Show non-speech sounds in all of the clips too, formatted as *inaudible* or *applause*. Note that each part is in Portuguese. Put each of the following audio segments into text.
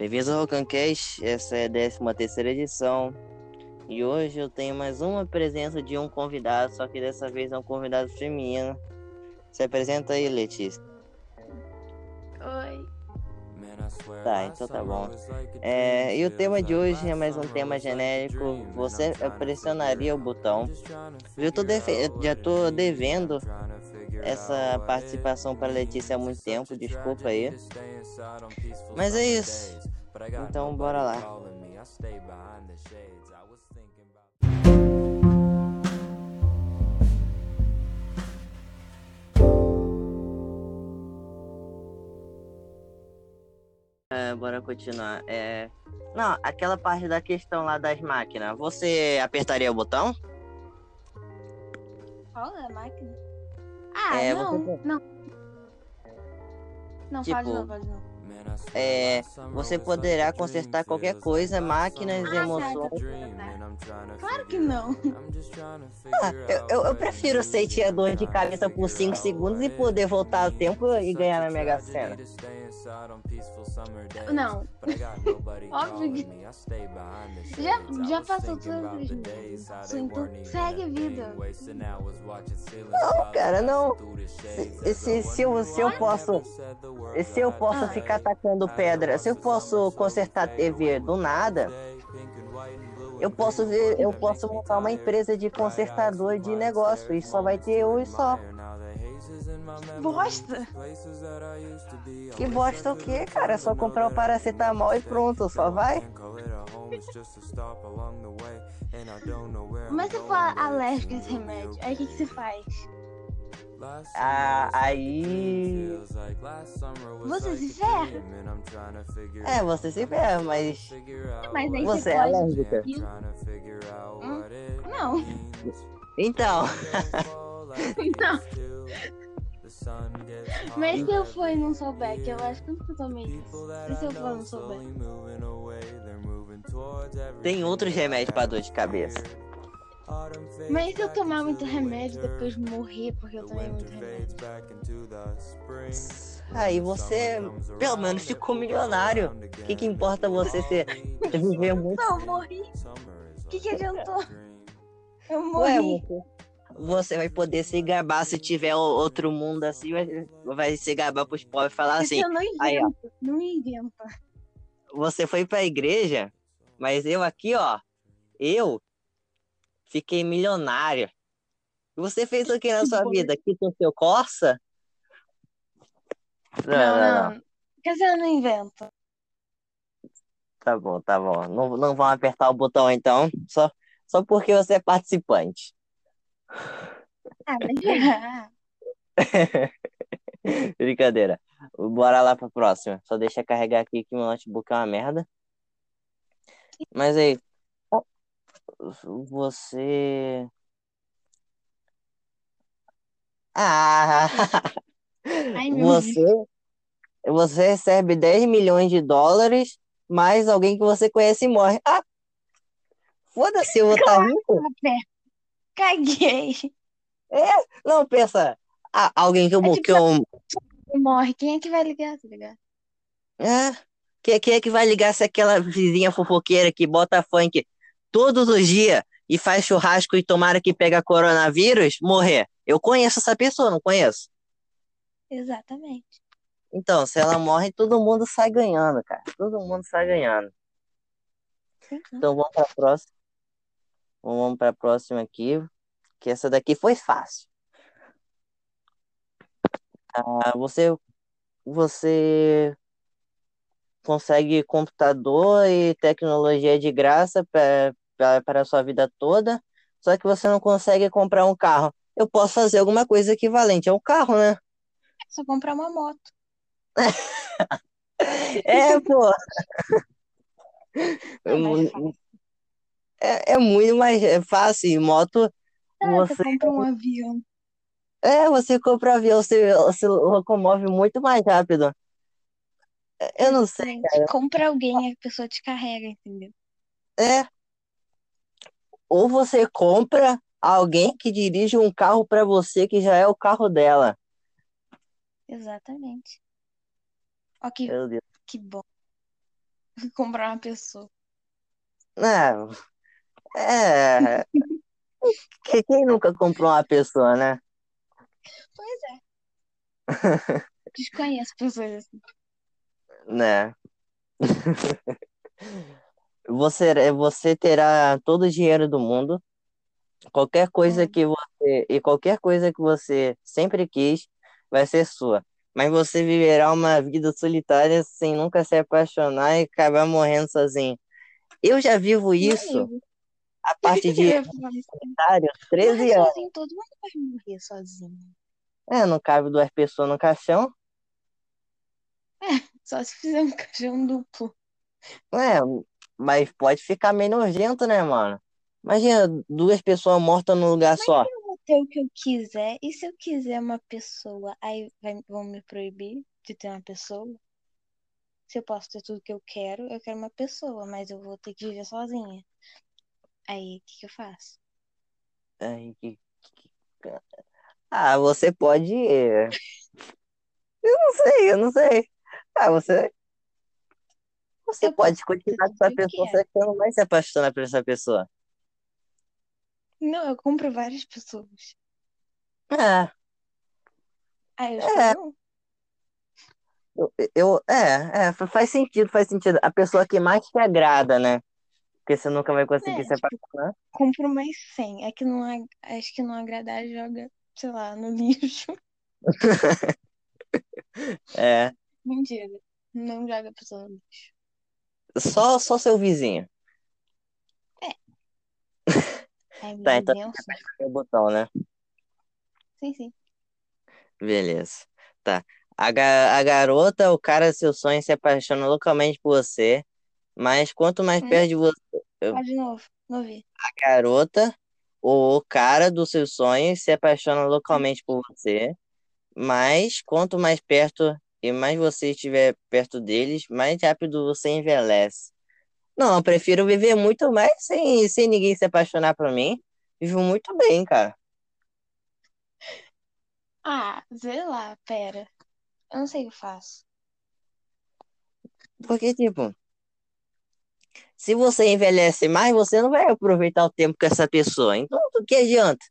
Bem-vindos ao Rocancast, essa é a 13 terceira edição. E hoje eu tenho mais uma presença de um convidado, só que dessa vez é um convidado feminino. Se apresenta aí, Letícia. Oi. Tá, então tá bom. É, e o tema de hoje é mais um tema genérico. Você pressionaria o botão. Eu tô já tô devendo essa participação para Letícia há muito tempo, desculpa aí. Mas é isso. Então bora lá. É, bora continuar. É... Não, aquela parte da questão lá das máquinas. Você apertaria o botão? Qual é a máquina? Ah, É, não, você- não. Não, Tipo, pode não, pode não. É, você poderá consertar qualquer coisa, máquinas, emoções. Claro que não. Ah, eu, eu, prefiro sentir a dor de cabeça por 5 segundos e poder voltar ao tempo e ganhar na Mega Sena. Não. *laughs* Óbvio que. Já, já passou tudo. Então segue a vida. Não, cara, não. Se, se, se, eu, se eu posso. Se eu posso Ah. ficar atacando pedra, se eu posso consertar TV do nada, eu posso ver, eu posso montar uma empresa de consertador de negócio e só vai ter eu e só. Bosta! Que bosta o quê, cara? É só comprar o paracetamol e pronto, só vai. Mas se for alérgico a esse remédio, aí o que, que você faz? Ah, aí. Você se ferra. É, você se ferra, mas. Mas aí Você você é alérgica? Hum? Não. Então. Não. *laughs* *laughs* Mas se eu for e não souber, que eu acho que eu tomei isso. E se eu for e não souber? Tem outros remédios pra dor de cabeça. Mas se eu tomar muito remédio depois morrer porque eu tomei muito remédio? Aí você, pelo menos, ficou milionário. O que, que importa você ser, viver muito? Não, eu morri. O que, que adiantou? Eu Ué, morri. você, você vai poder se gabar se tiver outro mundo assim, vai, vai se gabar pros pobres e falar Isso assim: eu não aí, ó. invento. Não inventa. você foi pra igreja, mas eu aqui, ó, eu fiquei milionário. Você fez o que na sua vida? Quitou seu Corsa? Não, Não, não. Quer dizer, eu não invento. Tá bom, tá bom. Não, não vão apertar o botão então, só, só porque você é participante. Ah, mas. *laughs* Brincadeira. Bora lá pra próxima. Só deixa carregar aqui que meu notebook é uma merda. Mas aí, você. Ah! Ai, Você, você recebe 10 milhões de dólares, mas alguém que você conhece morre. Ah! Foda-se, eu vou estar rico? Deus. Caguei. Não, pensa. Ah, alguém que eu, É tipo que eu, Morre. Quem é que vai ligar, tá ligado? É. Quem, quem é que vai ligar se aquela vizinha fofoqueira que bota funk todos os dias e faz churrasco e tomara que pega coronavírus morrer? Eu conheço essa pessoa, não conheço? Exatamente. Então, se ela morre, todo mundo sai ganhando, cara. Todo mundo sai ganhando. Então vamos para a próxima. Vamos para a próxima aqui, que essa daqui foi fácil. Ah, você, você consegue computador e tecnologia de graça para para a sua vida toda, só que você não consegue comprar um carro. Eu posso fazer alguma coisa equivalente a um carro, né? É só comprar uma moto. *laughs* É, pô. *laughs* É. É, é muito mais é fácil. Moto, Ah, você compra um avião. É, você compra avião, você se locomove muito mais rápido. Eu não sei, Gente, compra alguém a pessoa te carrega, entendeu? é. Ou você compra alguém que dirige um carro para você que já é o carro dela. Exatamente. Ó, que, Meu Deus. que bom. *laughs* comprar uma pessoa. Não. É. Quem nunca comprou uma pessoa, né? Pois é. *laughs* Desconheço pessoas assim. Né? *laughs* Você, você terá todo o dinheiro do mundo, qualquer coisa Hum. que você e qualquer coisa que você sempre quis vai ser sua. Mas você viverá uma vida solitária sem nunca se apaixonar e acabar morrendo sozinho. Eu já vivo isso a partir de solitário, 13 Morrer anos. sozinho, todo mundo vai morrer sozinho. É, não cabe duas pessoas no caixão. Só se fizer um caixão duplo. É, mas pode ficar meio nojento, né, mano? Imagina duas pessoas mortas num lugar só. Eu vou ter o que eu quiser. E se eu quiser uma pessoa, aí vai- vão me proibir de ter uma pessoa? Se eu posso ter tudo que eu quero, eu quero uma pessoa, mas eu vou ter que viver sozinha. Aí, o que que eu faço? Ai, que- que- Ah, você pode. *laughs* Eu não sei, eu não sei. Ah, você. Você pode continuar com essa pessoa, quero. só que você não vai se apaixonar por essa pessoa. Não, eu compro várias pessoas. É, Aí eu é, eu, eu- é, é, fa- faz sentido, faz sentido. A pessoa que mais te agrada, né? Porque você nunca vai conseguir É, se tipo, apaixonar. compro mais 100. É que não, acho que não agradar, joga, sei lá, no lixo. *laughs* É, Mentira. Não joga a pessoa no lixo. Só, só seu vizinho. Aí *laughs* meu Tá, então é é o botão, né? Sim, sim. Beleza. Tá. A, ga- a garota, o cara, seu sonho se apaixona loucamente por você, mas quanto mais Hum? perto de você, eu- Fala de novo. Não ouvi. a garota o cara dos seus sonhos se apaixona loucamente por você, mas quanto mais perto e mais você estiver perto deles, mais rápido você envelhece. Não, eu prefiro viver muito mais sem, sem ninguém se apaixonar por mim. Vivo muito bem, cara. Ah, sei lá, pera. Eu não sei o que eu faço. Porque, tipo, se você envelhece mais, você não vai aproveitar o tempo com essa pessoa. Então, do que adianta?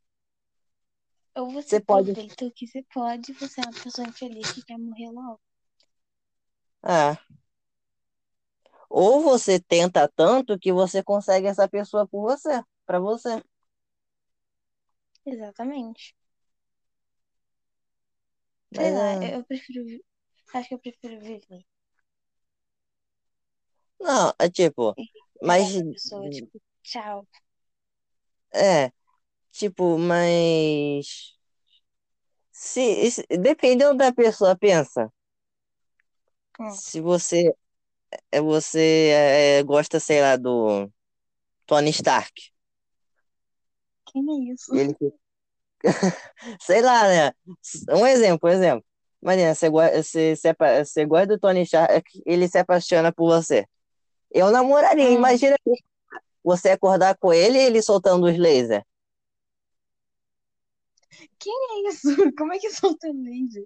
Ou você Você pode. aproveita o que você pode, você é uma pessoa infeliz que quer morrer logo. Ah. Ou você tenta tanto que você consegue essa pessoa por você, pra você. Exatamente. Mas Sei é. eu, eu prefiro. Acho que eu prefiro viver. Não, é tipo, E mas. pessoa, tipo, tchau. É, tipo, mas. Se, se- dependendo da pessoa, pensa. Hum. Se você, é, você é, gosta, sei lá, do Tony Stark. Quem é isso? Ele, *laughs* sei lá, né? Um exemplo, um exemplo. Imagina, você, você, você gosta do Tony Stark, ele se apaixona por você. Eu namoraria, Hum. imagina você acordar com ele e ele soltando os lasers. Quem é isso? *laughs* Como é que solta laser?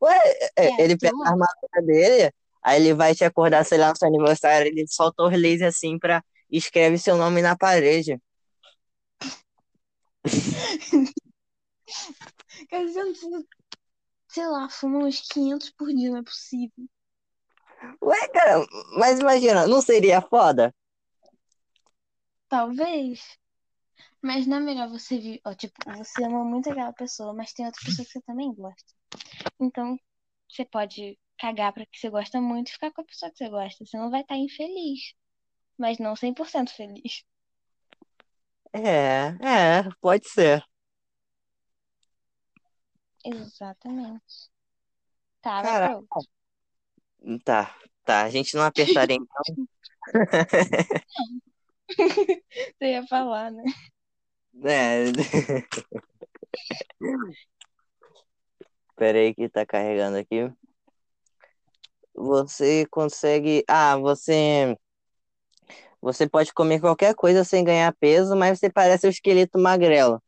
Ué, é, É ele pega a ator? armadura dele, aí ele vai te acordar, sei lá, no seu aniversário, ele solta os lasers assim pra escreve seu nome na parede. *laughs* Preciso, sei lá, fumar uns 500 por dia, não é possível. Ué, cara, mas imagina, não seria foda? Talvez. Mas não é melhor você vir, ó, tipo, você ama muito aquela pessoa, mas tem outra pessoa que você também gosta. Então, você pode cagar pra que você gosta muito e ficar com a pessoa que você gosta. Você não vai estar infeliz, mas não 100% feliz. É, é, pode ser. Exatamente. Tá, Caraca, tá, tá, a gente não apertaria então. *laughs* *laughs* Você ia falar, né? É. Pera aí que tá carregando aqui. Você consegue. Ah, você. Você pode comer qualquer coisa sem ganhar peso, mas você parece um esqueleto magrelo.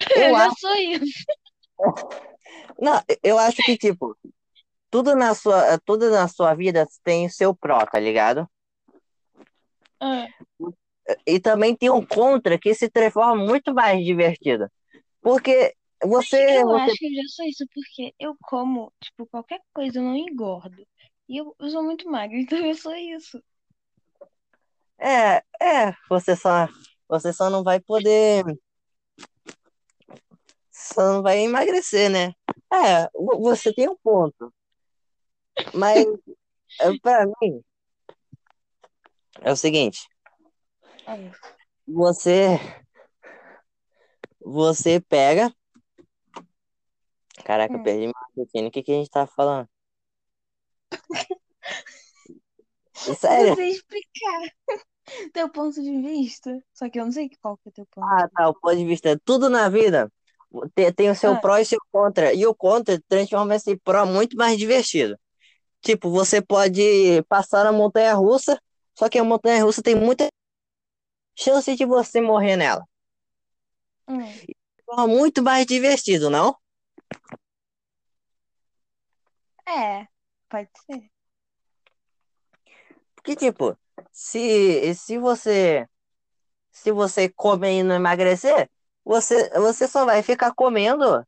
*laughs* Eu Eu acho. sou isso. *laughs* Não, eu acho que, tipo, tudo na sua, tudo na sua vida tem o seu pró, tá ligado? Ah, E também tem um contra que se transforma muito mais divertido. Porque você, eu você acho que eu já sou isso, porque eu como, tipo, qualquer coisa, eu não engordo. E eu, eu sou muito magra, *laughs* então eu sou isso. é, é, você só, você só não vai poder, só não vai emagrecer, né? É, vo- você tem um ponto. Mas é, pra mim é o seguinte, você, você pega, caraca, eu hum. perdi meu raciocínio. O que que a gente tava falando? *laughs* Sério? Você explicar *laughs* teu ponto de vista. Só que eu não sei qual que é teu ponto. Ah, tá, o ponto de vista. Tudo na vida tem, tem o seu Ah, pró e seu contra. E o contra transforma esse pró muito mais divertido. Tipo, você pode passar na montanha-russa, só que a montanha-russa tem muita chance de você morrer nela. hum. Muito mais divertido, não? É, pode ser. Porque, tipo, se, se você se você comer e não emagrecer, você, você só vai ficar comendo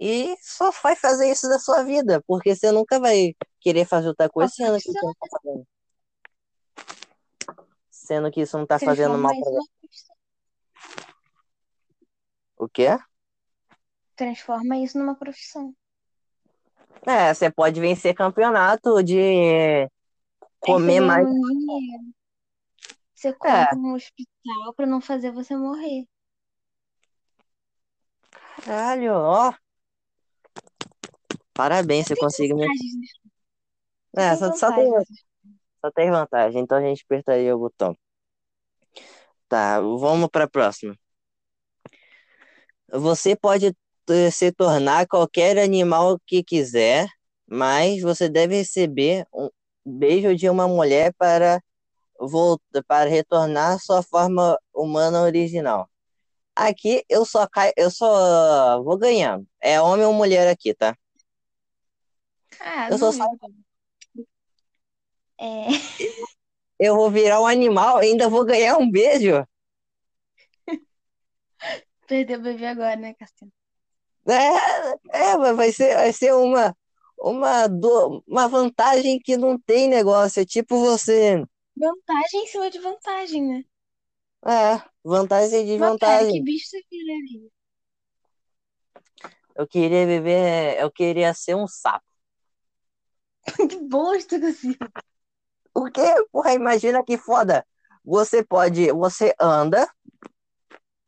e só vai fazer isso da sua vida, porque você nunca vai querer fazer outra coisa, profissão. não tá fazendo, sendo que isso não tá fazendo mal pra profissão. O quê? Transforma isso numa profissão. É, você pode vencer campeonato de comer mais. dinheiro. Você É, compra um hospital pra não fazer você morrer. caralho, ó. Parabéns, você conseguiu. me- né? É, só, só tem. Só tem vantagem, então a gente apertaria o botão. Tá, vamos pra próxima. Você pode eh, se tornar qualquer animal que quiser, mas você deve receber um beijo de uma mulher para voltar, para retornar à sua forma humana original. Aqui eu só caio, eu só vou ganhando. É homem ou mulher aqui, tá? Ah, Eu só. É, eu vou virar um animal ainda vou ganhar um beijo. *laughs* perdeu o bebê agora, né, Cassiano? É, é, vai ser, vai ser uma, uma, do, uma vantagem que não tem negócio. É tipo você. Vantagem em cima de vantagem, né? É, vantagem e Mas pera, que bicho você viraria? Eu queria viver, eu queria ser um sapo. *laughs* Que bosta, Cassiano. O quê? Porra, imagina que foda. Você pode, você anda,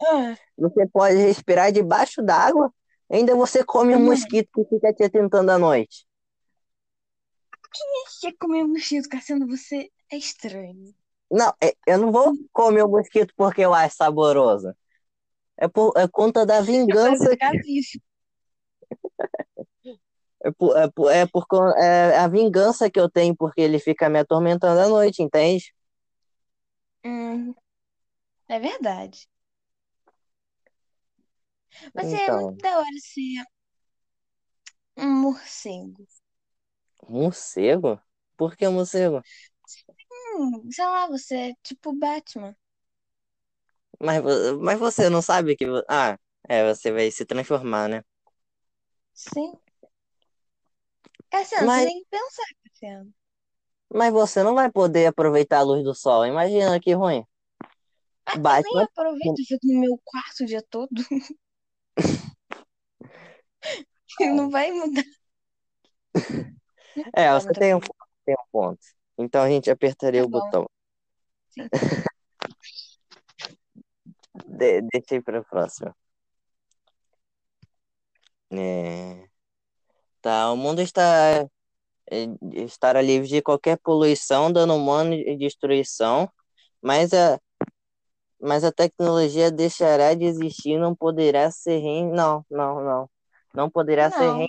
Ah, você pode respirar debaixo d'água, ainda você come um mano, mosquito que fica te tentando à noite. quer comer mosquito, Cassiano? Você é estranho. Não, é- eu não vou comer o mosquito porque eu acho saboroso. É por é conta da É vingança educação. É por, é por, é por con- é a vingança que eu tenho porque ele fica me atormentando à noite, entende? Hum, é verdade. Mas muito Então, da hora ser um morcego. morcego? Por que morcego? Hum, sei lá, você é tipo Batman. Mas, mas você não sabe que. Ah, é, você vai se transformar, né? Sim. Cassiano, você Mas, tem que pensar, Cassiano. mas você não vai poder aproveitar a luz do sol. Imagina que ruim. Ah, eu nem aproveito, eu fico no meu quarto o dia todo. *laughs* Não vai mudar. É, você tem um, tem um ponto. Então a gente apertaria Tá o bom, botão. De, ir para a próxima. É, tá, o mundo está eh, estará livre de qualquer poluição, dano humano e destruição, mas a, mas a tecnologia deixará de existir, não poderá ser rein... Não, não, não. Não poderá ser Não, rein...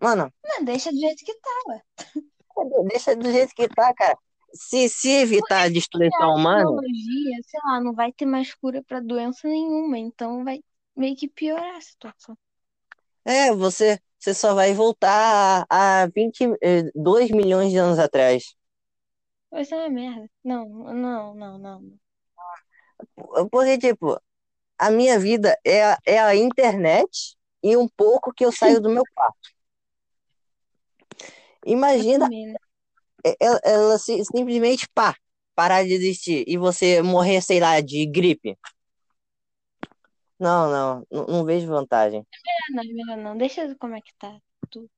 Mano, não, deixa do jeito que tá, ué. *laughs* deixa do jeito que tá, cara. Se, se evitar a destruição a humana, tecnologia, sei lá, não vai ter mais cura pra doença nenhuma, então vai meio que piorar a situação. É, você, você só vai voltar a, a 22 milhões de anos atrás. Vai ser uma merda. Não, não, não, não. Porque, tipo, a minha vida é a, é a internet e um pouco que eu saio do meu quarto. Imagina né? ela, ela simplesmente pá, parar de existir e você morrer, sei lá, de gripe. Não, não, não, não vejo vantagem. Ah, não, melhor não. Deixa como é que tá. Tudo.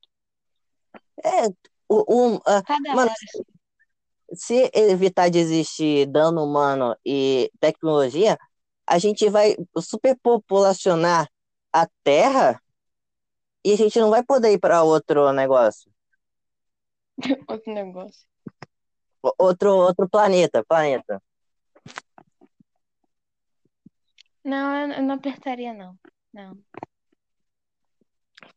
É, o, o, a- Tá da mano, hora, se evitar de existir dano humano e tecnologia, a gente vai superpopulacionar a Terra e a gente não vai poder ir para outro negócio, *laughs* Outro negócio. Outro, outro planeta, planeta. Não, eu, não apertaria, não. Não.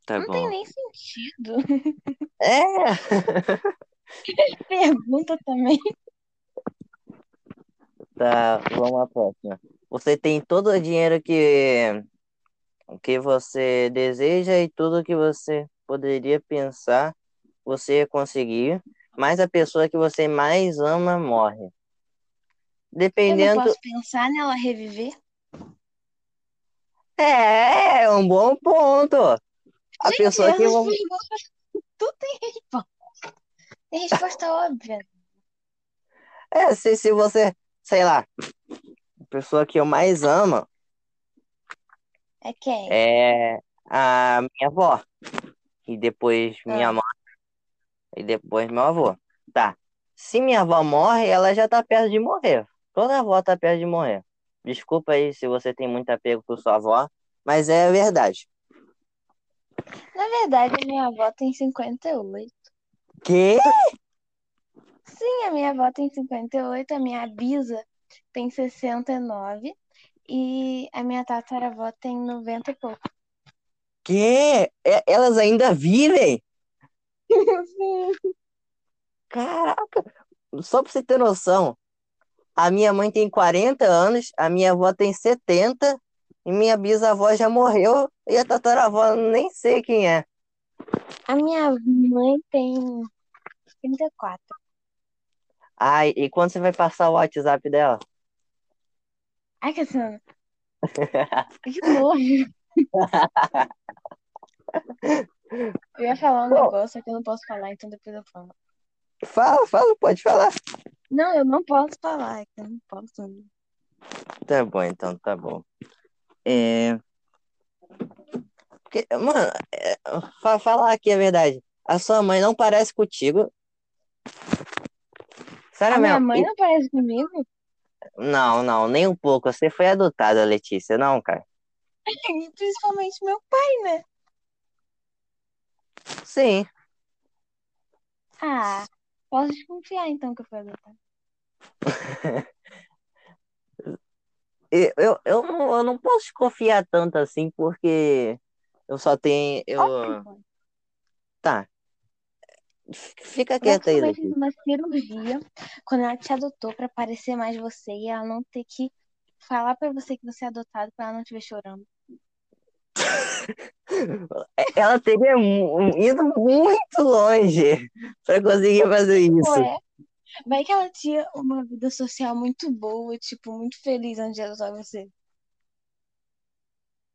Tá Não tem bom. nem sentido. É, *laughs* Pergunta também. tá, vamos à próxima. Você tem todo o dinheiro que, que você deseja e tudo que você poderia pensar, você conseguir, mas a pessoa que você mais ama morre. Eu não Dependendo. posso pensar nela reviver? É, é um bom ponto. A Gente, pessoa que. perguntas *laughs* tudo tem resposta. Tem resposta óbvia. É, se, se você, sei lá, a pessoa que eu mais amo É quem? é a minha avó. E depois minha Ah. mãe. E depois meu avô. Tá. Se minha avó morre, ela já tá perto de morrer. Toda avó tá perto de morrer. Desculpa aí se você tem muito apego por sua avó, mas é verdade. Na verdade, a minha avó tem 58. Que? Sim, a minha avó tem 58, a minha bisa tem 69 e a minha tataravó tem 90 e pouco. Que? É- Elas ainda vivem? *laughs* Sim. Caraca! Só pra você ter noção, a minha mãe tem 40 anos, a minha avó tem 70 e minha bisavó já morreu e a tataravó nem sei quem é. A minha mãe tem 34. Ai, e quando você vai passar o WhatsApp dela? Ai, Cassiano, que nojo. *laughs* *laughs* Eu ia falar um Pô. negócio, só que eu não posso falar, então depois eu falo. Fala, fala, pode falar. Não, eu não posso falar, é que eu não posso. Tá bom, então, tá bom. É... Porque, mano, é, fa- falar aqui a verdade. A sua mãe não parece contigo. Sério A minha mesmo? mãe não parece comigo? Não, não, nem um pouco. Você foi adotada, Letícia, não, cara. *laughs* E principalmente meu pai, né? Sim. Ah, posso desconfiar então que eu fui adotada. *laughs* Eu, eu, eu, não, eu não posso confiar tanto assim, porque eu só tenho. Eu... Tá. Fica quieta aí, mãe fez uma cirurgia quando ela te adotou pra parecer mais você e ela não ter que falar pra você que você é adotado pra ela não te ver chorando. Ela teria ido muito longe pra conseguir fazer isso. Ué, vai que ela tinha uma vida social muito boa, tipo, muito feliz onde ela adotar você.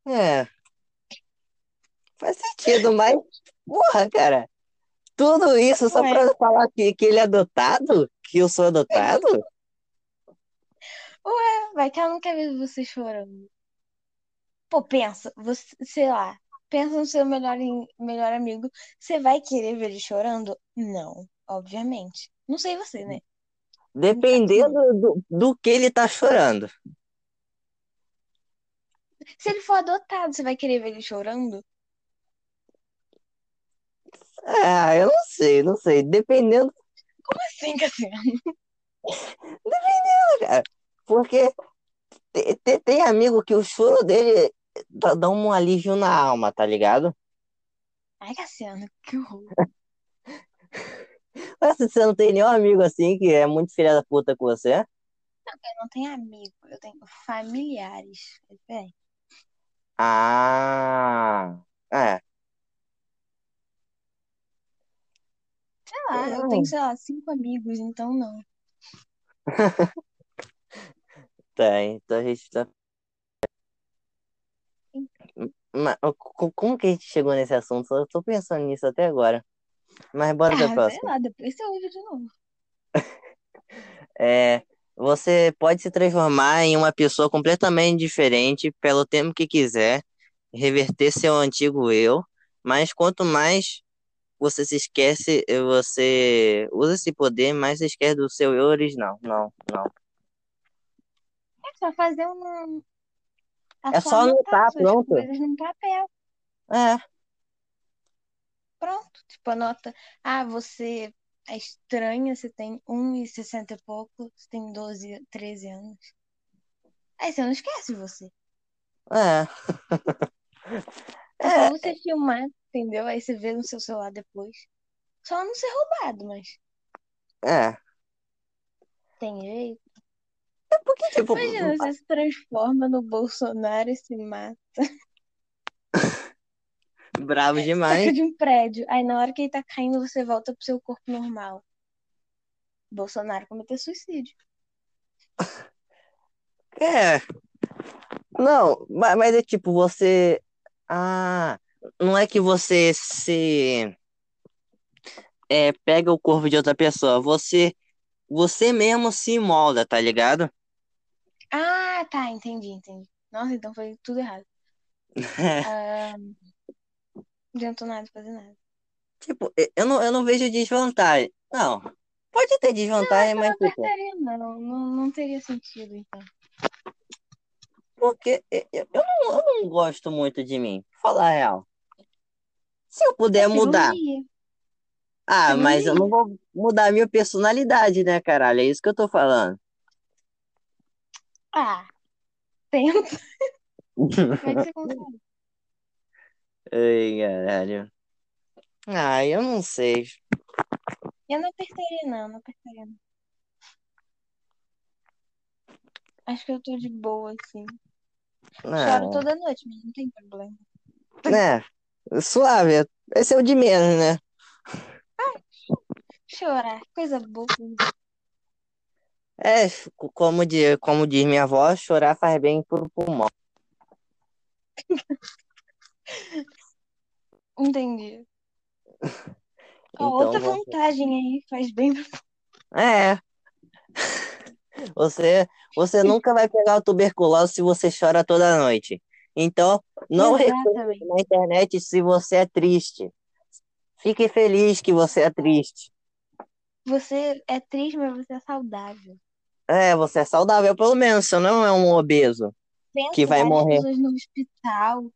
É. Faz sentido, mas. Porra, cara. Tudo isso só Ué. pra falar que, que ele é adotado? Que eu sou adotado? Vai que ela não quer ver você chorando. Pô, pensa, você, sei lá, pensa no seu melhor, melhor amigo. Você vai querer ver ele chorando? Não, obviamente. Não sei você, né? Dependendo do, do que ele tá chorando. Se ele for adotado, você vai querer ver ele chorando? Ah, eu não sei, não sei. Dependendo, Assim, Cassiano. cara. Porque te- te- tem amigo que o choro dele dá, um alívio na alma, tá ligado? Ai, Cassiano, que horror. *laughs* Mas você não tem nenhum amigo assim que é muito filha da puta com você? Eu não tenho amigo, eu tenho familiares. Diferente. Ah, é. Sei lá, eu tenho, sei lá, cinco amigos, então não. *laughs* Tá, então a gente tá. Mas, co- como que a gente chegou nesse assunto? Eu tô pensando nisso até agora. Mas bora pra Ah, sei próxima. lá, depois você ouve de novo. *laughs* É, você pode se transformar em uma pessoa completamente diferente pelo tempo que quiser, reverter seu antigo eu, mas quanto mais você se esquece, eh, você usa esse poder, mais se esquece do seu eu original. Não, não. É só fazer um. É só anotar, suas pronto. coisas num papel. É, Pronto. Tipo, anota. Ah, você é estranha, você tem 1,60 e pouco, você tem 12, 13 anos. Aí você não esquece você. é. É só *laughs* você filmar, entendeu? Aí você vê no seu celular depois. Só não ser roubado, mas É. tem jeito. Porque, tipo, Imagina, você se transforma no Bolsonaro e se mata. *laughs* bravo Saca demais. de um prédio. Aí na hora que ele tá caindo, você volta pro seu corpo normal. Bolsonaro cometeu suicídio. *laughs* É. Não, ma- mas é tipo, você. Ah, não é que você se. É, pega o corpo de outra pessoa, você. Você mesmo se molda, tá ligado? Ah, tá, entendi, entendi. Nossa, então foi tudo errado. *laughs* Ah, não adiantou nada fazer nada. Tipo, eu não, eu não vejo desvantagem. Não, pode ter desvantagem, mas Não tipo, apertaria, não. Não, não teria sentido, então. porque eu, eu não, eu não gosto muito de mim, pra falar a real. Se eu puder não mudar. Ah, não mas eu não vou mudar a minha personalidade, né, caralho? É isso que eu tô falando. Ah, tenta. Vai que você *laughs* consegue. Ai, caralho. Ah, eu não sei. Eu não apertaria, não. Não apertaria, não. Acho que eu tô de boa, assim. Choro Ah, toda noite, mas não tem problema. né? Suave. Esse é o de menos, né? Chorar, coisa boa. É, co- como diz, como diz minha avó, chorar faz bem pro pulmão. *laughs* Entendi. Então, outra você... vantagem aí, faz bem pro É, *laughs* você, você nunca vai pegar o tuberculose se você chora toda noite. Então, não reclame na internet se você é triste. Fique feliz que você é triste. Você é triste, mas você é saudável. É, você é saudável, pelo menos, você não é um obeso Pensa que vai morrer. pessoas no hospital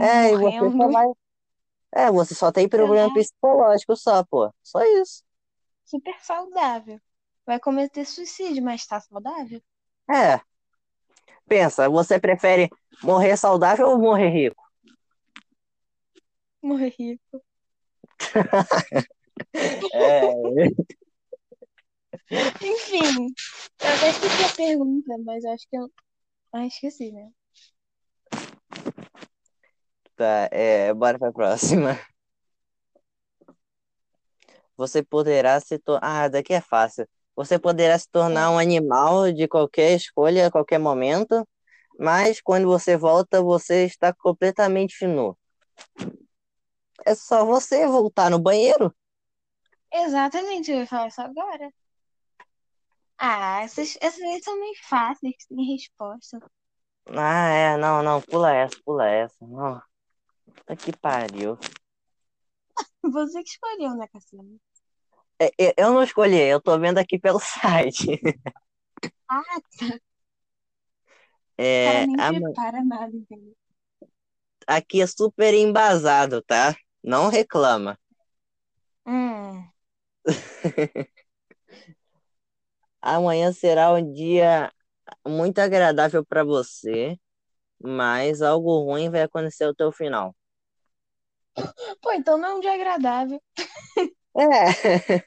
É, e você só vai. É, você só tem problema Exato. psicológico só, pô. Só isso. Super saudável. Vai cometer suicídio, mas tá saudável? É. Pensa, você prefere morrer saudável ou morrer rico? Morrer rico. *laughs* É. Enfim, eu até esqueci a pergunta, mas acho que eu. Ah, esqueci, né? Tá, é, bora pra próxima. Você poderá se tornar. Ah, daqui é fácil. Você poderá se tornar um animal de qualquer escolha, a qualquer momento, mas quando você volta, você está completamente nu. É só você voltar no banheiro. Exatamente, eu ia falar isso agora. Ah, essas, essas aí são meio fáceis, sem resposta. Ah, é, não, não, pula essa, pula essa. Não. Puta que pariu. *laughs* Você que escolheu, né, Cassiano? É, é, eu não escolhi, eu tô vendo aqui pelo *laughs* site. Ah, tá. É, cara nem ama- prepara nada, entendeu? aqui é super embasado, tá? Não reclama. Hum, *laughs* Amanhã será um dia muito agradável pra você, mas algo ruim vai acontecer ao teu final. *laughs* pô, então não é um dia agradável. É.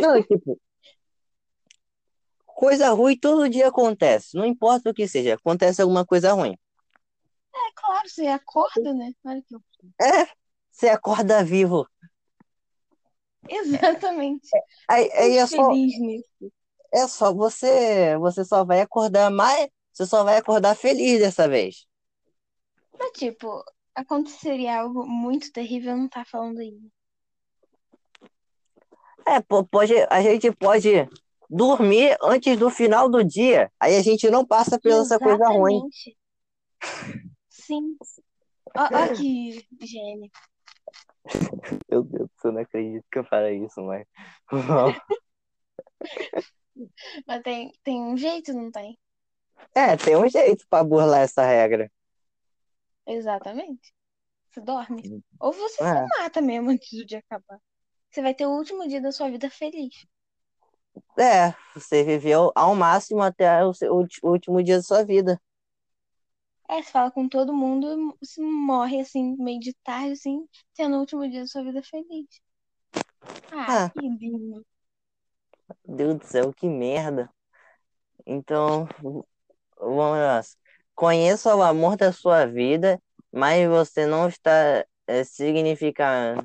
Não, tipo, coisa ruim todo dia acontece. Não importa o que seja, acontece alguma coisa ruim. É claro, você acorda, né? Olha que É, você acorda vivo. *laughs* Exatamente. Aí, aí é só, Feliz nisso. é só você, você só vai acordar mais, você só vai acordar feliz dessa vez. Mas, tipo, aconteceria algo muito terrível, não tá falando aí. É, pode, a gente pode dormir antes do final do dia. Aí a gente não passa pela essa coisa ruim. Sim. Ó que gênio. *laughs* Meu Deus, eu não acredito que eu falei isso, mas. *laughs* Mas tem, tem um jeito, não tem? É, tem um jeito pra burlar essa regra. Exatamente. Você dorme. Ou você É. se mata mesmo antes do dia acabar. Você vai ter o último dia da sua vida feliz. É, você viveu ao máximo até o último dia da sua vida. É, você fala com todo mundo, você morre assim, meio de tarde, assim, tendo o último dia da sua vida feliz. Ah, Ah. que lindo. Meu Deus do céu, que merda. Então, vamos lá. Conheça o amor da sua vida, mas você não está é, significa,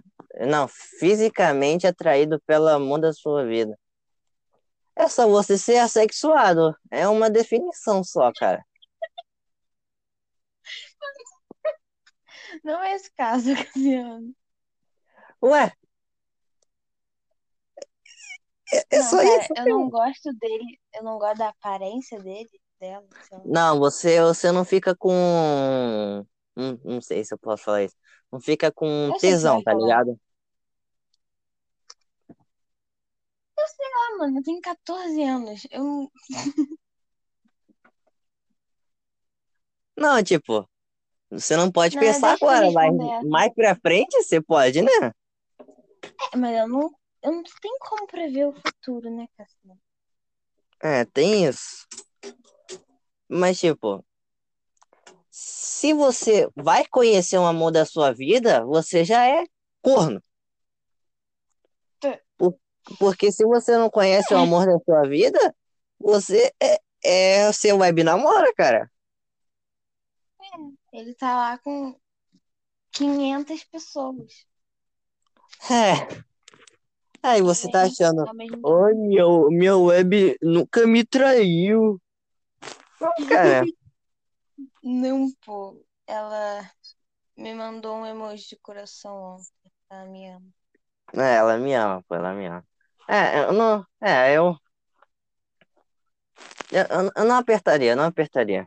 não, fisicamente atraído pelo amor da sua vida. É só você ser assexuado. É uma definição só, cara. Não é esse caso, *laughs* Cassiano. Ué? É, é Não, só cara, isso. eu não gosto dele, eu não gosto da aparência dele, dela. sei lá. Não, você, você não fica com. Não, não sei se eu posso falar isso. Não fica com Eu sei tesão, tá falar. ligado? Ah, mano, eu tenho 14 anos. Eu Não, tipo, você não pode Não, pensar agora, mas mais pra frente você pode, né? É, mas eu não, eu não tenho como prever o futuro, né, Cassiano? É, tem isso. Mas, tipo, se você vai conhecer um amor da sua vida, você já é corno. Tá. Por- Porque se você não conhece o amor da sua vida, você é, é seu web namora, cara. Ele tá lá com 500 pessoas. É. Aí você tá achando, oi, meu, meu web nunca me traiu. Não, cara. Não, pô. Ela me mandou um emoji de coração ontem. Ela me ama. É, ela me ama, pô, ela me ama. É, eu não. É. Eu, eu- eu não apertaria, não apertaria.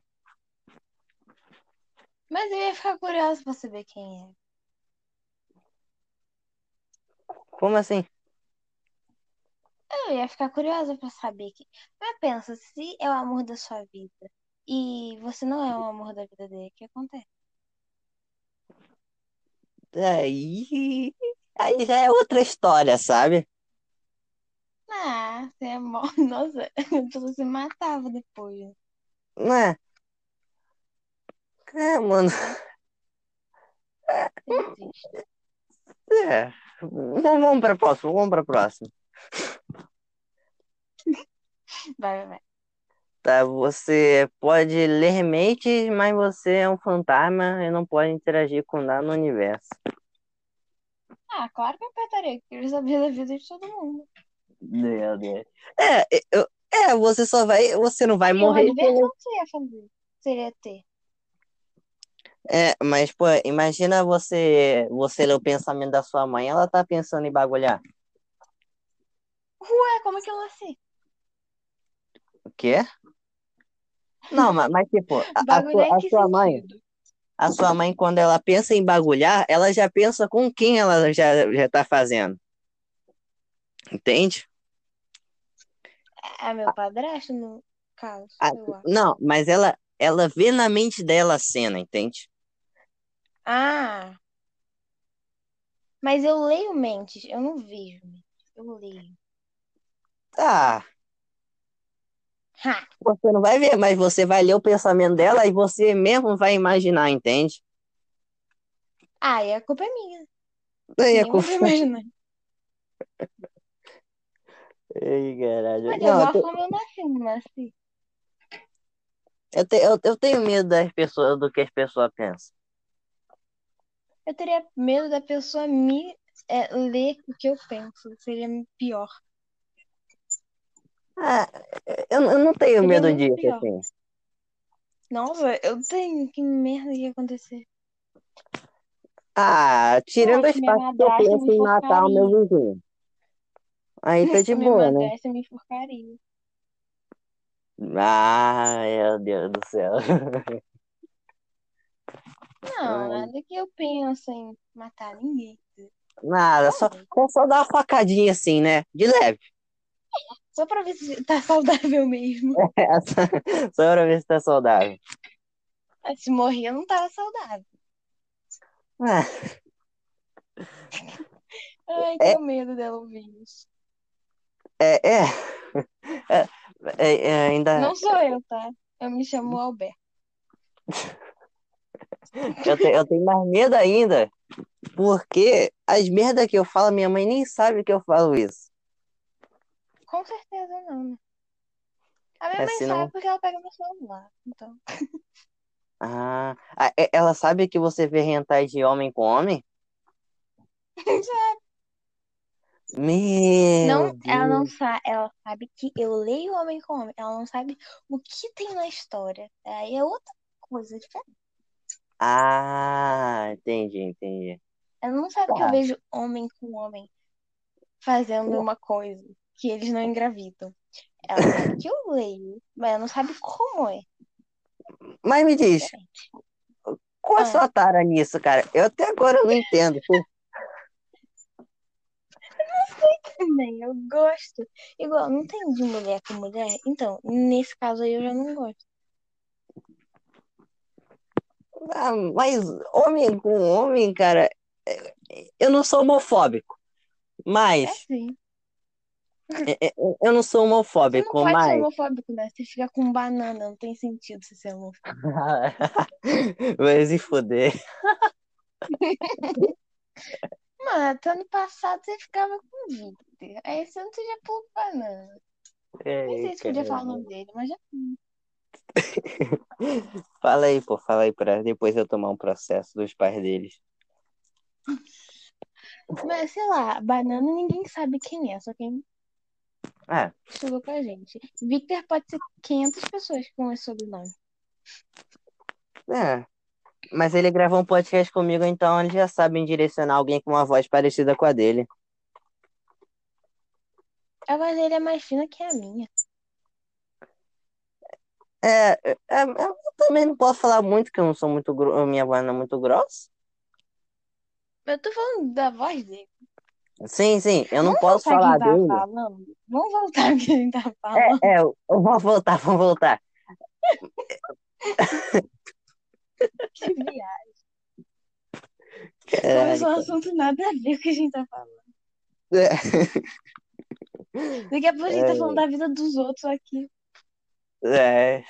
Mas eu ia ficar curiosa pra saber quem é. Como assim? Eu ia ficar curiosa pra saber quem. Mas pensa, se é o amor da sua vida e você não é o amor da vida dele, o que acontece? Aí. Aí já é outra história, sabe? Ah, você é mó. *laughs* Nossa, a pessoa se matava depois. Não é? É, mano. Triste. É. Vamos, vamos pra próxima, vamos pra próxima. Vai, vai, vai. Tá, você pode ler mentes, mas você é um fantasma e não pode interagir com nada no universo. Ah, claro que eu apertaria. Eu queria saber da vida de todo mundo. Meu Deus. É, eu, é, você só vai, você não vai E morrer. que você ia fazer. Seria ter. É, mas, pô, imagina você, você ler o pensamento da sua mãe, ela tá pensando em bagulhar. Ué, como é que ela sei? O quê? Não, mas, mas tipo, a, a sua, a em que sua mãe, a sua mãe, quando ela pensa em bagulhar, ela já pensa com quem ela já, já tá fazendo. Entende? É meu padrasto, no caso. Acho. não, mas ela, ela vê na mente dela a cena, entende? Ah. Mas eu leio mentes, eu não vejo mentes. Eu leio. Tá, Ha! você não vai ver, mas você vai ler o pensamento dela e você mesmo vai imaginar, entende? Ah, e a culpa é minha. Aí é Nem vou culpa- imaginar. *laughs* Ai, caralho. Mas de Não, eu, alguma te- forma eu nasci, não nasci. eu, te- eu, eu tenho medo das pessoas, do que as pessoas pensam. Eu teria medo da pessoa me é ler o que eu penso. Seria pior. Ah, eu, eu não tenho Seria medo disso, pior. assim. Nossa, eu tenho. Que merda que ia acontecer. Ah, tirando o acho que eu penso em matar o meu vizinho. Aí tá de *laughs* boa, né? madrasta me enforcaria. Ah, meu Deus do céu. *laughs* Não, nada que eu penso em matar ninguém. Nada, só, só dar uma facadinha assim, né? De leve. *laughs* Só pra ver se tá saudável mesmo. *laughs* Essa- Só pra ver se tá saudável. Se morrer, eu não tava saudável. Ah, *laughs* Ai, É. tenho medo dela ouvir isso. É, é. É, é, é, ainda. Não sou eu, tá? Eu me chamo Alberto. Eu, te- eu tenho mais medo ainda, porque as merdas que eu falo, minha mãe nem sabe que eu falo isso. Com certeza não, né? A minha É, mãe senão- sabe porque ela pega meu celular. Então. Ah, ela sabe que você vê hentai de homem com homem? *laughs* Meu Não, ela não sabe, ela sabe que eu leio homem com homem. Ela não sabe o que tem na história. Aí é outra coisa diferente. Ah, entendi, entendi. Ela não sabe que eu Tá. vejo homem com homem fazendo uma coisa que eles não engravidam. Ela sabe que eu leio, mas ela não sabe como é. Mas me diz, qual a Ah. sua tara nisso, cara? Eu até agora não entendo. Também, eu gosto. Igual, não tem de mulher com mulher? Então, nesse caso aí eu já não gosto. Ah, mas homem com homem, cara, é- eu não sou homofóbico, É mas sim. é- é- eu não sou Você não homofóbico, pode ser mas homofóbico, né? Você fica com banana, não tem sentido você ser homofóbico. *laughs* vai se fuder. *laughs* Mano, até ano passado você ficava com Victor. Aí esse ano você já pulou banana. Nem sei se podia falar o nome dele, mas já. *laughs* Fala aí, pô, fala aí pra depois eu tomar um processo dos pais deles. Mas sei lá, banana ninguém sabe quem é, só quem estudou com a gente. Victor pode ser 500 pessoas com esse sobrenome. é. Mas ele gravou um podcast comigo, então ele já sabe direcionar alguém com uma voz parecida com a dele. A voz dele é mais fina que a minha. É, é, é, eu também não posso falar muito, que eu não sou muito gro... minha voz não é muito grossa. Eu tô falando da voz dele. Sim, sim, eu não Vamos posso falar tá dele. falando? Vamos voltar o que a gente tá falando. É, é, eu vou voltar, vou voltar. Que viagem. Caralho, Começou um cara. assunto nada a ver com o que a gente tá falando. É. Daqui a pouco a gente tá É. falando da vida dos outros aqui. É.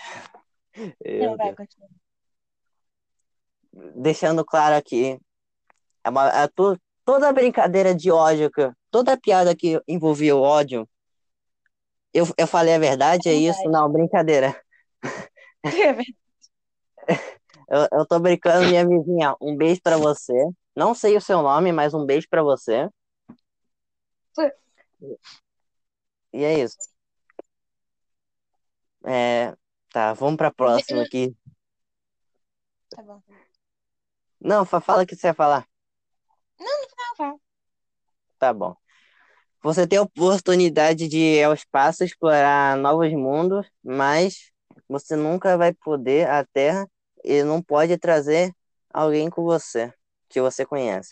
Vai. Deixando claro aqui, é uma, é to- toda brincadeira de ódio, que- toda piada que envolvia o ódio, eu, eu falei a verdade, é isso? Verdade. Não, brincadeira. *laughs* É verdade. Eu, eu tô brincando, minha vizinha. Um beijo pra você. Não sei o seu nome, mas um beijo pra você. E é isso. É, tá, vamos pra próxima aqui. Tá bom. Não, fa- fala o que você ia falar. Não, vai. Tá bom. Você tem a oportunidade de ir ao espaço, explorar novos mundos, mas você nunca vai poder à Terra e não pode trazer alguém com você, que você conhece.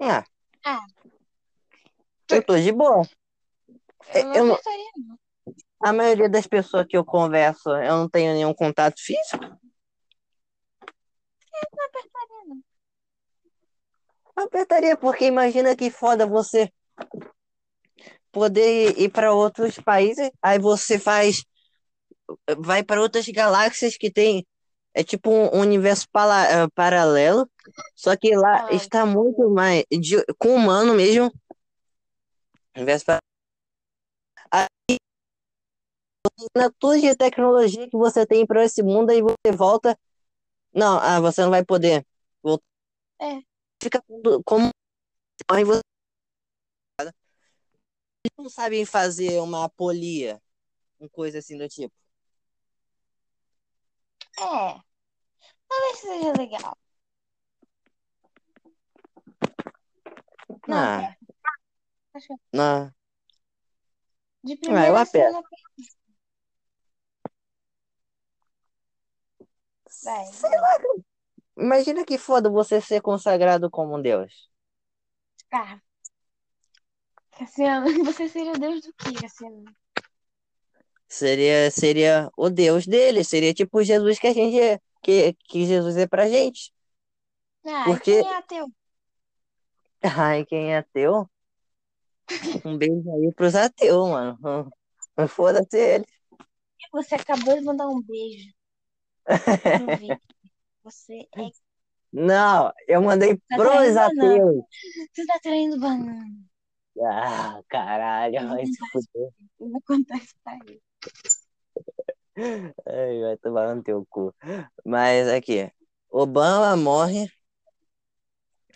Ah, Ah. eu tô de boa. Eu não Eu não- apertaria, não. A maioria das pessoas que eu converso, eu não tenho nenhum contato físico. Não apertaria, não. Eu apertaria, porque imagina que foda você poder ir para outros países, aí você faz, vai para outras galáxias que tem, é tipo um universo pala- eh, paralelo, só que lá Ah. está muito mais, de- com humano mesmo, universo pa- aí, na toda de tecnologia que você tem para esse mundo, aí você volta, não, ah, você não vai poder voltar. É. fica como morre você não sabem fazer uma polia, uma coisa assim do tipo. É. Talvez seja legal. Não, Ah, não. de Ah, eu primeira assim, Vai, Sei lá, imagina que foda você ser consagrado como um deus. Ah. Cassiano, *laughs* você seria deus do que, Cassiano? Seria, seria o deus dele, seria tipo Jesus que a gente é, que, que Jesus é pra gente. Ah, Porque- quem é ateu? *laughs* Ai, quem é ateu? Um beijo aí pros ateus, mano. *laughs* Foda-se ele. Você acabou de mandar um beijo *laughs* Vic. Você é. Não, eu mandei Tá pros ateus. Você tá traindo banana. Ah, caralho, vai se fuder. Eu vou contar isso pra ele. *laughs* Ai, vai tomar no teu cu. Mas aqui, Obama morre,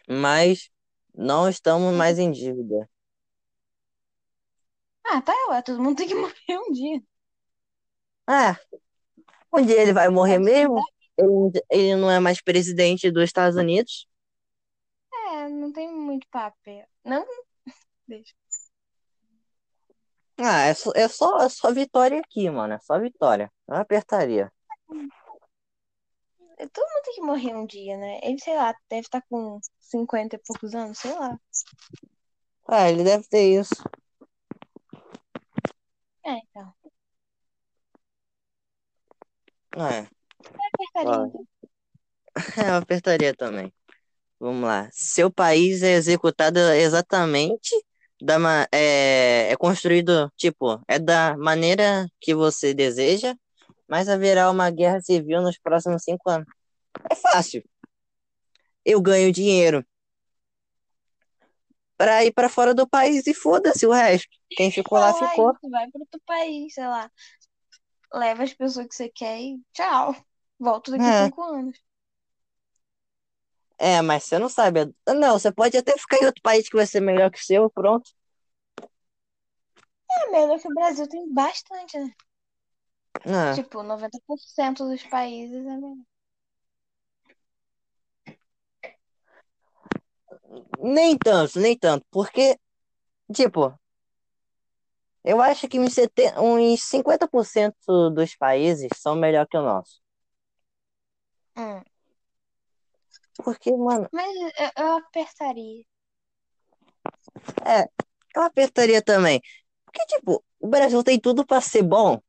mas não estamos mais em dívida. Ah, tá, ué. Todo mundo tem que *laughs* morrer um dia. Ah, um dia ele vai morrer mesmo? Ele, ele não é mais presidente dos Estados Unidos? É, não tem muito papel. Não? *laughs* Deixa. Ah, é só, é só, é só vitória aqui, mano. É só vitória. Eu apertaria. Todo mundo tem que morrer um dia, né? Ele, sei lá, deve estar com 50 e poucos anos, sei lá. Ah, ele deve ter isso. É, então. É, Apertaria, Ó. então. eu apertaria também. Vamos lá. Seu país é executado exatamente da ma- é, é construído, tipo, é da maneira que você deseja, mas haverá uma guerra civil nos próximos cinco anos. É fácil. Eu ganho dinheiro pra ir pra fora do país e foda-se o resto. Quem ficou lá ficou. isso, vai para outro país, sei lá. Leva as pessoas que você quer e tchau. Volto daqui É. cinco anos. É, mas você não sabe. Não, você pode até ficar em outro país que vai ser melhor que o seu, pronto. É melhor que o Brasil tem bastante, né? Ah, Tipo, 90% dos países é melhor. nem tanto, nem tanto, porque, tipo, eu acho que uns, 70, uns 50% dos países são melhor que o nosso. Hum. Porque, mano, Mas eu, eu apertaria. eu apertaria também. Porque, tipo, o Brasil tem tudo pra ser bom,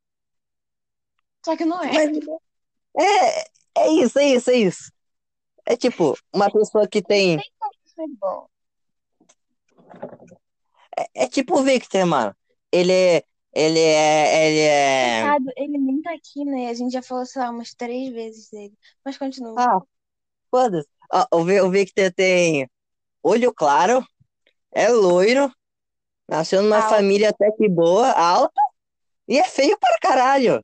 Só que não é. mas é, é isso, é isso, é isso. É tipo, uma pessoa que tem. Tem como ser bom. É tipo o Victor, mano. Ele é. Ele é. Ele é. Coitado, ele nem tá aqui, né? A gente já falou, sei lá, umas três vezes dele. Mas continua. Ah, foda-se. Ó, o o Victor tem olho claro, é loiro, nasceu numa Alto. família até que boa, alto, e é feio pra caralho.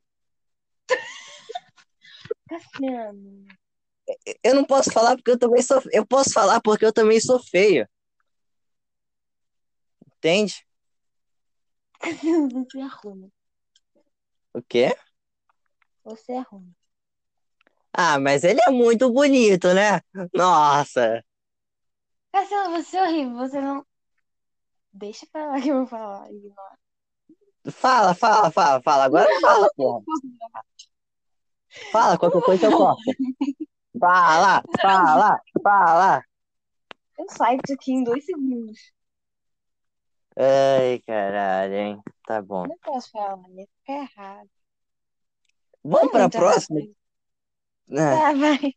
*laughs* Cassiano. Eu não posso falar porque eu também sou. Eu posso falar porque eu também sou feio. Entende? Você é ruim. O quê? Você é ruim. Ah, mas ele é muito bonito, né? Nossa. Cassiano, você é horrível. Você não. Deixa pra lá que eu vou falar. Ignora. Fala, fala, fala, fala. Agora fala, porra. Fala, qualquer coisa eu corto. Fala, fala, fala. Eu saio disso aqui em dois segundos. Ai, caralho, hein? Tá bom. Não posso falar, ia ficar errado. Vamos pra próxima? É, Tá, vai.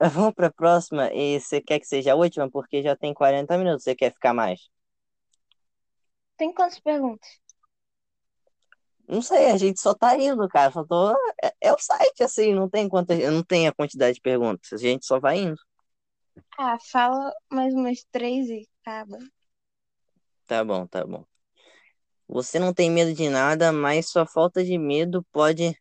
*laughs* vamos pra próxima. E você quer que seja a última? Porque já tem 40 minutos. Você quer ficar mais? Tem quantas perguntas? Não sei, a gente só tá indo, cara. Só tô... é, é o site, assim, não tem quantas, não tem a quantidade de perguntas. A gente só vai indo. Ah, fala mais umas três e acaba. Tá bom, tá bom. Você não tem medo de nada, mas sua falta de medo pode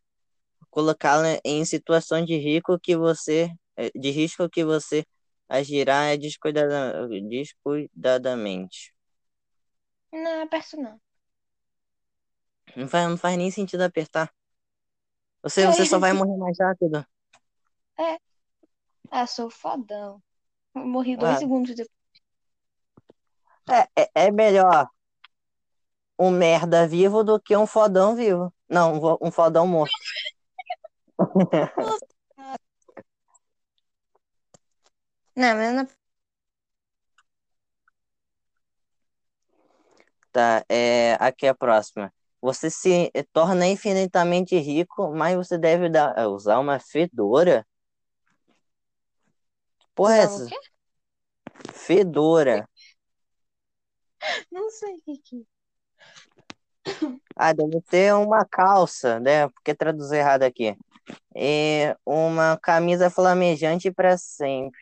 colocá-la em situação de risco que você, eh, de risco que você agirá descuidada- descuidadamente. Não, aperto não. Não faz, não faz nem sentido apertar. Você, você só vai morrer mais rápido. Ah, sou fodão. Morri dois Ah. segundos depois. É, é, é melhor um merda vivo do que um fodão vivo. Não, um fodão morto. *laughs* Não, mas não. Tá, é, aqui é a próxima. Você se torna infinitamente rico, mas você deve dar, é, usar uma fedora. Porra, é essa? Fedora. *laughs* Não sei o que que. Ah, deve ter uma calça, né? Porque traduzir errado aqui. E uma camisa flamejante pra sempre.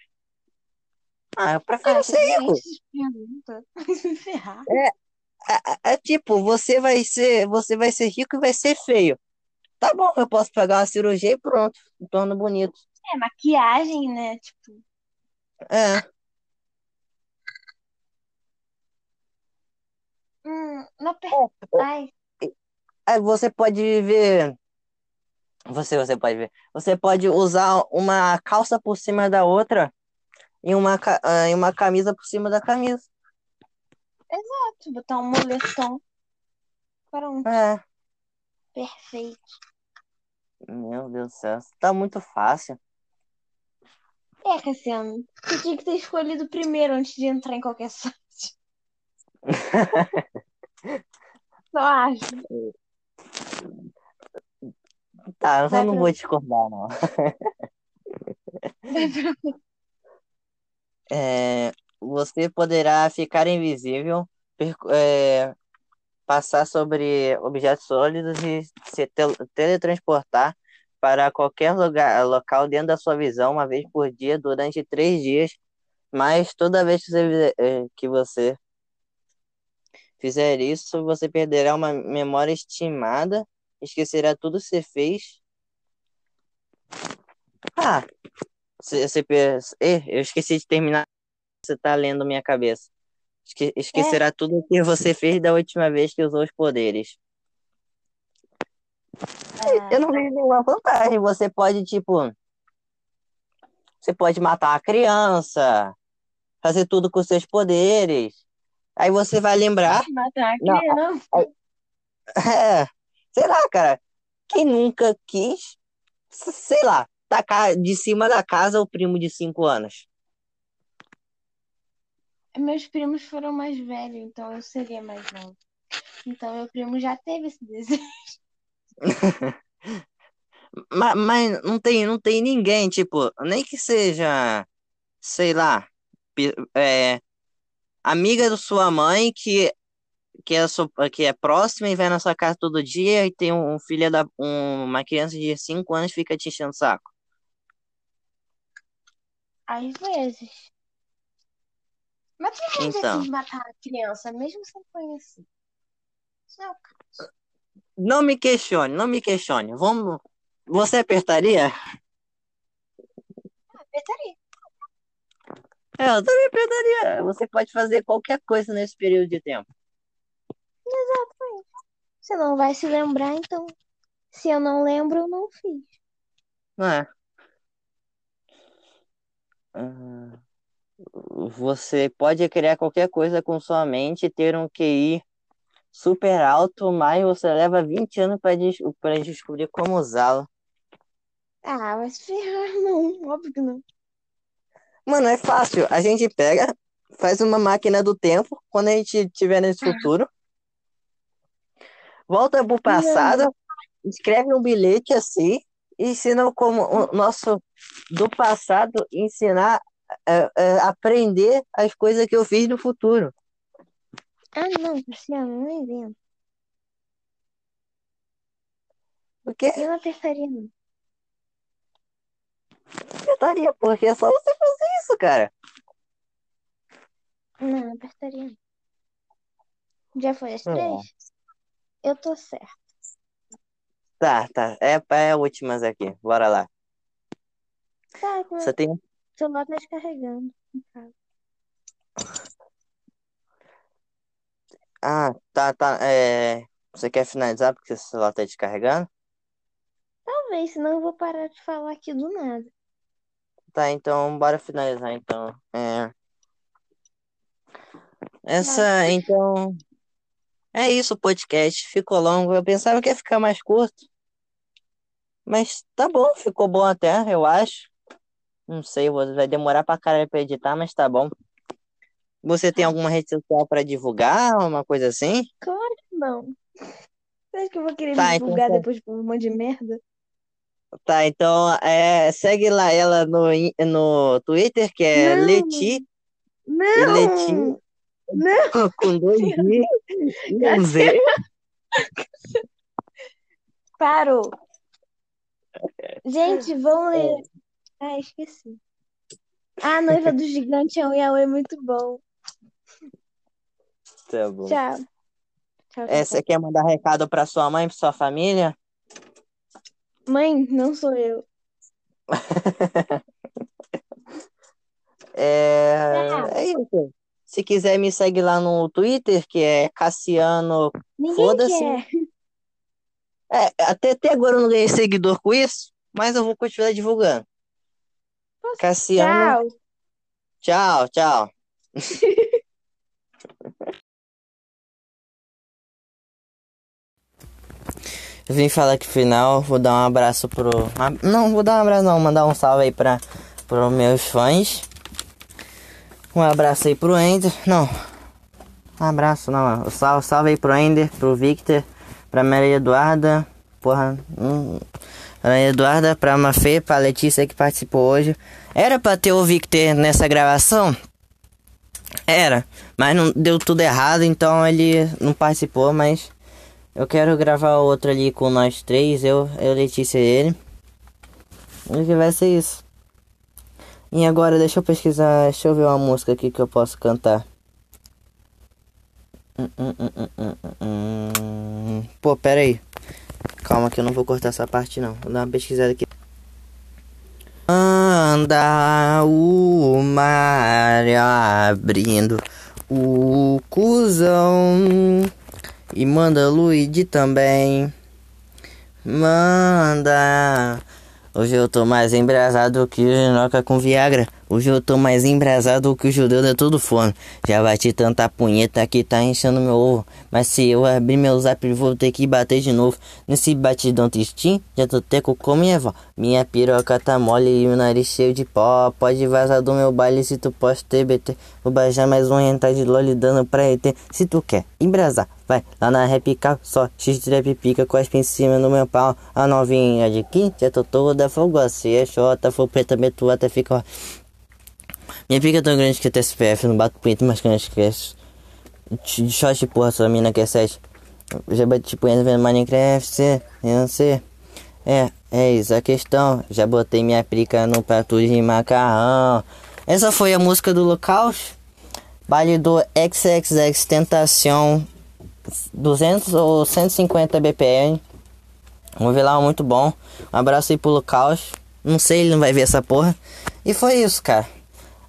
Ah, eu prefiro ser rico. ferrar. É, é tipo, você vai ser, você vai ser rico e vai ser feio. Tá bom, eu posso pegar uma cirurgia e pronto, torno bonito. É, maquiagem, né? Tipo, É, hum, não per... É. Ai, aí você pode viver, você, você pode ver, você pode usar uma calça por cima da outra e uma, ca- ah, e uma camisa por cima da camisa. tu botar um moletom. Pronto, É, perfeito. meu Deus do céu, tá muito fácil. É, Cassiano, você tinha que ter escolhido primeiro antes de entrar em qualquer *laughs* site. *laughs* Só acho. Tá, eu Vai não pra- vou discordar, não. *laughs* É, você poderá ficar invisível, é, passar sobre objetos sólidos e se tel- teletransportar para qualquer lugar, local dentro da sua visão uma vez por dia durante três dias. Mas toda vez que você, é, que você fizer isso, você perderá uma memória estimada, esquecerá tudo que você fez. Ah, você, você, pe- eh, eu esqueci de terminar. Você tá lendo minha cabeça. Esque- esquecerá tudo o que você fez da última vez que usou os poderes. Ah, Eu não vejo nenhuma vantagem. Você pode, tipo. Você pode matar a criança, fazer tudo com seus poderes. Aí você vai lembrar. matar a Não, criança. É, sei lá, cara. Quem nunca quis, sei lá, tacar de cima da casa o primo de cinco anos? Meus primos foram mais velhos, então eu seria mais nova. Então meu primo já teve esse desejo. *laughs* Mas, mas não tem, não tem ninguém, tipo, nem que seja, sei lá, é, amiga da sua mãe que, que, é, sua- que é próxima e vai na sua casa todo dia e tem um, filho da, um- uma criança de 5 anos fica te enchendo o saco. Às vezes. Mas quem mais Então. decide matar a criança, mesmo sem conhecer? Isso não é o caso. Não me questione, não me questione. Vamos, você apertaria? Apertaria. É, eu também apertaria. Você pode fazer qualquer coisa nesse período de tempo. Você não vai se lembrar, então. Se eu não lembro, eu não fiz. Não é? Ah, Você pode criar qualquer coisa com sua mente e ter um QI super alto, mas você leva 20 anos para des descobrir como usá-lo. Ah, vai se ferrar, não. Óbvio que não. Mano, é fácil. A gente pega, faz uma máquina do tempo, quando a gente estiver nesse futuro, volta pro passado, escreve um bilhete assim, e ensina como o nosso do passado ensinar, é, é, aprender as coisas que eu fiz no futuro. Ah, não, Luciano, não invento. Porque Eu não apertaria, não. Eu estaria, porque é só você fazer isso, cara. Não, apertaria. Já foi as É. três? Eu tô certo. Tá, tá. É, é últimas aqui. Bora lá. Tá, meu Você tem. celular tá descarregando. Ah, tá, tá. É... Você quer finalizar porque seu celular tá descarregando? Talvez, senão eu vou parar de falar aqui do nada. Tá, então bora finalizar então. É... Essa, então. É isso o podcast. Ficou longo. Eu pensava que ia ficar mais curto. Mas tá bom, ficou bom até, eu acho. Não sei, vai demorar pra caralho pra editar, mas tá bom. Você tem alguma rede social pra divulgar, uma coisa assim? Claro que não. Você acha que eu vou querer Tá, me então divulgar tá. depois de um monte de merda? Tá, então é, segue lá ela no, no Twitter, que é Não. Leti, e Leti Não! Não! *laughs* com dois i *laughs* e um Z. Parou! Gente, vamos ler. Ah, esqueci. A noiva do gigante é um yaoi muito bom. Tá bom. Tchau. Tchau, É, tchau, você quer mandar recado pra sua mãe, pra sua família? Mãe, não sou eu. *laughs* É, Tchau. é isso. Se quiser, me segue lá no Twitter, que é Cassiano. Foda-se. É, até, até agora eu não ganhei seguidor com isso, mas eu vou continuar divulgando. Cassiano. Tchau. Tchau, tchau. *laughs* vim falar aqui final, vou dar um abraço pro. ah, Não, vou dar um abraço não, mandar um salve aí pra, pros meus fãs. Um abraço aí pro Ender. Não. Um abraço, não. Salve, salve aí pro Ender, pro Victor, pra Maria Eduarda. Porra. Hum, Maria Eduarda, pra Mafê, pra Letícia que participou hoje. Era pra ter o Victor nessa gravação? Era, mas não deu tudo errado, então ele não participou, mas eu quero gravar outro ali com nós três, eu, eu Letícia e ele. E que vai ser isso. E agora deixa eu pesquisar, deixa eu ver uma música aqui que eu posso cantar. Hum, hum, hum. Pô, pera aí. Calma que eu não vou cortar essa parte não. Vou dar uma pesquisada aqui. Anda o mar abrindo o cuzão e manda Luigi também. Manda. Hoje eu tô mais embrasado que o Genoca com Viagra. Hoje eu tô mais embrasado que o judeu da todo forno. Já bati tanta punheta que tá enchendo meu ovo. Mas se eu abrir meu zap, vou ter que bater de novo. Nesse batidão tristinho, já tô teco com minha avó. Minha piroca tá mole e o nariz cheio de pó. Pode vazar do meu baile se tu posta TBT. Vou baixar mais um hentai de loli dando pra ET. Se tu quer embrasar, vai lá na repica só. X-trap pica as em cima no meu pau. A novinha de aqui, já tô toda fogosa. Se é xota, for preta, meto até fica. ó. Minha pica é tão grande que até SPF não bato punheta, mas que não esquece. De porra, sua mina que é 7. Já bati punheta vendo Minecraft, eu não sei. É, é isso a questão. Já botei minha pica no prato de macarrão. Essa foi a música do Lucaus. Baile do XXX Tentação 200 ou 150 BPM. Um vilão muito bom. Um abraço aí pro Lucaus. Não sei, ele não vai ver essa porra. E foi isso, cara.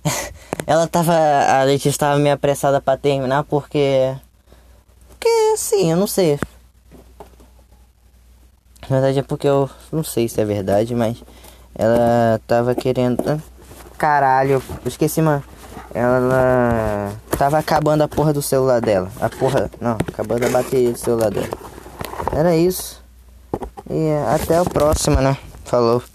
*laughs* Ela tava. A Letícia tava meio apressada pra terminar porque. Porque assim, eu não sei. Na verdade é porque eu não sei se é verdade, mas ela tava querendo. Caralho, eu esqueci, mano. Ela tava acabando a porra do celular dela. A porra. Não, acabando a bateria do celular dela. Era isso. E até o próximo, né? Falou.